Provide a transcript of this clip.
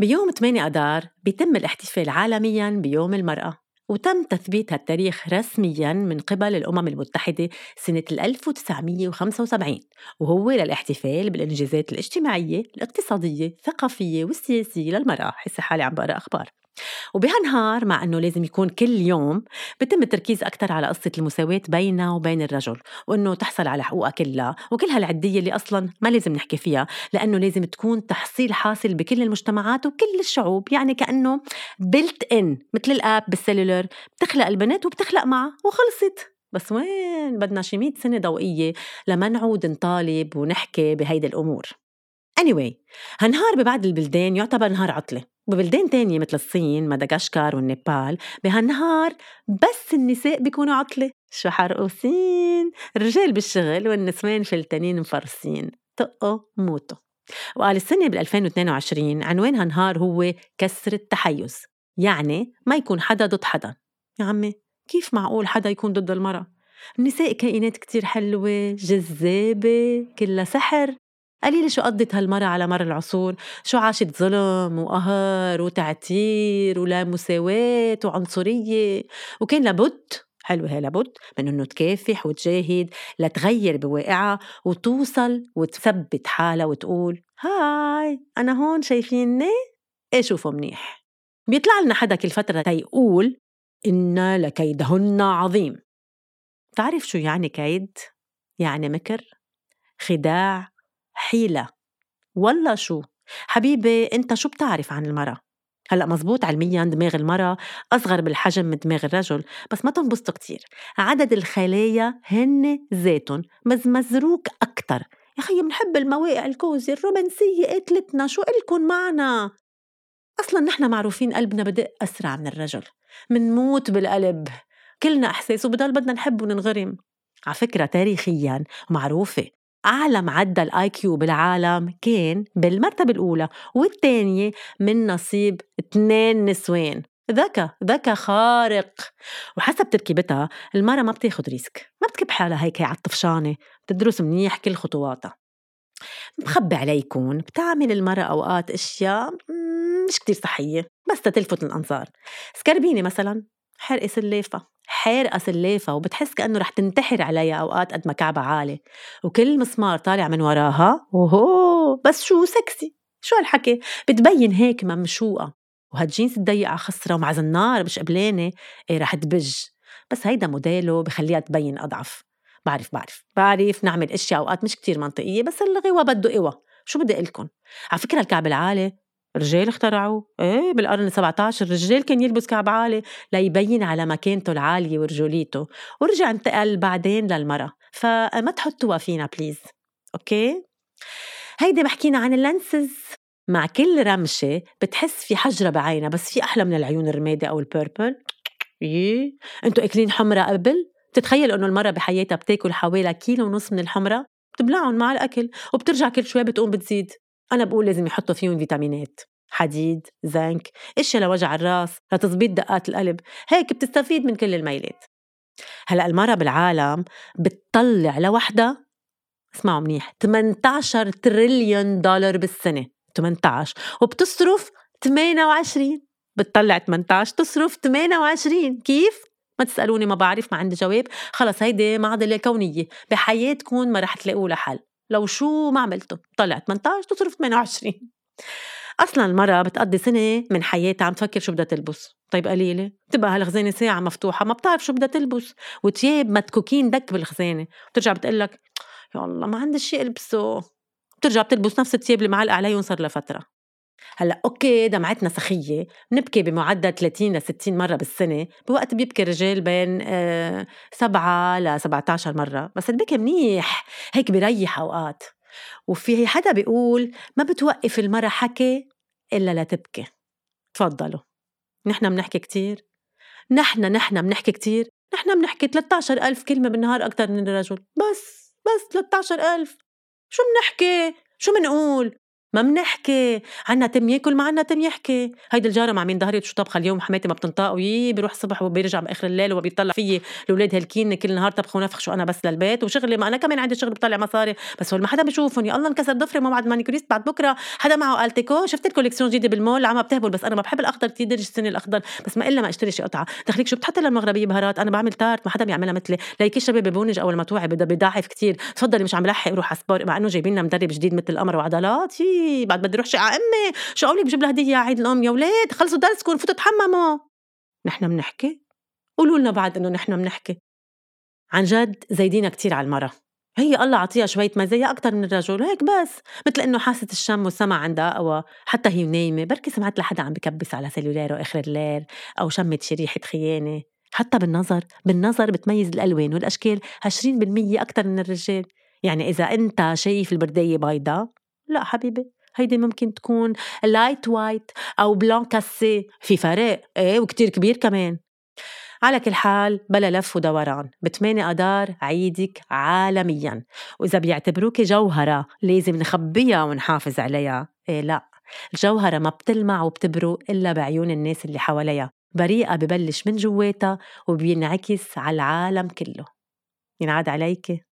بيوم 8 أدار بيتم الاحتفال عالمياً بيوم المرأة وتم تثبيت هالتاريخ رسمياً من قبل الأمم المتحدة سنة 1975 وهو للاحتفال بالإنجازات الاجتماعية، الاقتصادية، الثقافية والسياسية للمرأة حسي حالي عم بقرأ أخبار. وبهالنهار مع إنه لازم يكون كل يوم بتم التركيز أكثر على قصة المساواة بينها وبين الرجل وإنه تحصل على حقوقها كلها وكل هالعدية اللي أصلا ما لازم نحكي فيها لأنه لازم تكون تحصيل حاصل بكل المجتمعات وكل الشعوب يعني كأنه بلت ان مثل الآب بالسيلولر بتخلق البنت وبتخلق معها وخلصت. بس وين؟ بدنا شي 100 سنة ضوئية لما نعود نطالب ونحكي بهيدي الأمور. Anyway هالنهار ببعض البلدان يعتبر نهار عطلة. ببلدان تانية مثل الصين مدغشقر والنيبال بهالنهار بس النساء بيكونوا عطلة. شو حرقوسين الرجال بالشغل والنسوان فلتانين مفرسين. طقوا موتوا وقال السنة بال 2022 عنوان هالنهار هو كسر التحيز. يعني ما يكون حدا ضد حدا. يا عمي كيف معقول حدا يكون ضد المرأة؟ النساء كائنات كتير حلوة جذابة كلها سحر. قليل شو قضت هالمرة على مر العصور؟ شو عاشت ظلم وقهر وتعتير ولا مساواة وعنصرية؟ وكان لابد حلوة هي لابد من إنه تكافح وتجاهد لتغير بواقعها وتوصل وتثبت حالها وتقول هاي أنا هون شايفيني؟ إيه شوفوا منيح؟ بيطلع لنا حدا كل فترة تيقول إن لكيدهن عظيم. تعرف شو يعني كيد؟ يعني مكر خداع حيلة ولا شو؟ حبيبي أنت شو بتعرف عن المرأة؟ هلأ مزبوط علميا دماغ المرأة أصغر بالحجم من دماغ الرجل بس ما تنبسطوا كتير. عدد الخلايا هن ذاتهم مزمزروك أكتر. يا خيي بنحب المواقع الكوزي الرومانسية قتلتنا شو إلكن معنا؟ أصلا نحن معروفين قلبنا بدق أسرع من الرجل منموت بالقلب. كلنا إحساس وبضل بدنا نحب وننغرم. على فكرة تاريخيا معروفة. أعلى معدل آي كيو بالعالم كان بالمرتبة الأولى والثانية من نصيب اثنين نسوان. ذكى ذكى خارق. وحسب تركيبتها المرة ما بتاخد ريسك ما بتكب حالها هيك على الطفشانة بتدرس منيح كل خطواتها. بخبي عليكم بتعمل المرأة أوقات أشياء مش كتير صحية بس تلفت الأنظار. سكربيني مثلا؟ حرقة سلافة حارقة سلافة وبتحس كأنه رح تنتحر عليها أوقات قد ما كعبها عالي وكل مسمار طالع من وراها وهو بس شو سكسي! شو هالحكي؟ بتبين هيك ممشوقة. وهالجينز الضيقة خصرا ومع زنار مش قبلانة إيه رح تبج. بس هيدا موديله بخليها تبين أضعف. بعرف بعرف بعرف نعمل أشياء أوقات مش كتير منطقية بس الغوى بده قوة شو بدي قلكم على فكرة الكعب العالي رجال اخترعوه. إيه بالقرن 17 الرجال كان يلبس كعب عالي ليبين على مكانته العالية ورجوليته ورجع انتقل بعدين للمرأة. فما تحطوها فينا please okay؟ هيدي بحكينا عن ال lenses مع كل رمشة بتحس في حجرة بعينها بس في أحلى من العيون الرمادي أو ال purple إيه؟ أنتوا أكلين حمرة قبل؟ تتخيل إنه المرة بحياتها بتاكل حوالي كيلو ونص من الحمرة؟ بتبلعهم مع الأكل وبترجع كل شوي بتقوم بتزيد. أنا بقول لازم يحطوا فيهم فيتامينات حديد زنك اشياء لوجع الراس لتظبيط دقات القلب هيك بتستفيد من كل الميلات. هلأ المرأة بالعالم بتطلع لوحدها اسمعوا منيح 18 تريليون دولار بالسنة 18 وبتصرف 28 بتطلع 18 تصرف 28 كيف؟ ما تسألوني ما بعرف ما عندي جواب. خلص هيدي معضلة كونية بحياتكم ما رح تلاقوا لها حل لو شو ما عملته طلع 18 تصرف 28 أصلا المراه بتقضي سنة من حياتها عم تفكر شو بدها تلبس. طيب قليلة بتبقى هالخزانة ساعة مفتوحة ما بتعرف شو بدها تلبس. وتياب متكوكين دك بالخزانة. بترجع بتقول لك يا الله ما عندي شيء ألبسه. بترجع بتلبس نفس الثياب اللي معلقة عليهم صار لها فتره هلأ أوكي دمعتنا سخية بنبكي بمعدل 30 ل 60 مرة بالسنة بوقت بيبكي الرجال بين آه 7 ل 17 مرة بس البكي منيح هيك بيريح أوقات. وفي حدا بيقول ما بتوقف المرة حكي إلا لتبكي تفضلوا. نحن بنحكي كتير. نحن نحن بنحكي كتير. نحن بنحكي 13 ألف كلمة بالنهار أكتر من الرجل. بس بس 13 ألف. شو بنحكي؟ شو بنقول؟ ما منحكي عنا تم ياكل ما عنا تم يحكي. هيدي الجارة مع مين ظهرت؟ شو طبخه اليوم؟ حماتي ما بتنطق ويي بيروح الصبح وبيرجع بآخر الليل وبيطلع فيي الاولاد هلكين كل نهار طبخ ونفخ شو أنا بس للبيت. وشغلي ما أنا كمان عندي شغل بطلع مصاري. بس هول ما حدا بيشوفهم. يا الله انكسر ضفري ما بعد manicuriste بعد بكرة حدا معه Alteco؟ شفت ال collection جديدة بالمول؟ عم بتهبل. بس أنا ما بحب الأخضر كثير السنة الأخضر. بس ما إلا ما أشتري شي قطعة. دخليك شو بتحط للمغربية بهارات؟ أنا بعمل tarte ما حدا بيعملها مثلي. ليكي شباب ببونج أول ما توعي بضعف كثير تفضلي مش عم لحق روح على sport. مع إنه جايبين لنا مدرب جديد مثل القمر وعضلات. بعد بدي أروح شي على أمي شو قولك بجيب لها هديه عيد الأم. يا ولاد خلصوا درسكم فوتوا تحمموا. نحن بنحكي. قولوا لنا بعد إنه نحن بنحكي. عن جد زايدينا كتير على المرة هي الله عطيها شوية مزايا أكتر من الرجل. هيك بس. مثل إنه حاسة الشم والسمع عندها أقوى حتى هي نايمة. بركي سمعت لحدا عم بكبس على cellulaire ه آخر الليل أو شمت شي ريحة خيانة. حتى بالنظر بالنظر بتميز الألوان والأشكال 20% أكتر من الرجال. يعني إذا أنت شايف البردية بيضة لا حبيبي هيدي ممكن تكون light white أو blanc cassé في فرق إيه وكتير كبير كمان. على كل حال بلا لف ودوران بثمانية أدار عيدك عالميا. وإذا بيعتبروك جوهرة لازم نخبيها ونحافظ عليها. إيه لا الجوهرة ما بتلمع وبتبرق إلا بعيون الناس اللي حواليها. بريئة ببلش من جواتها وبينعكس على العالم كله. ينعاد عليك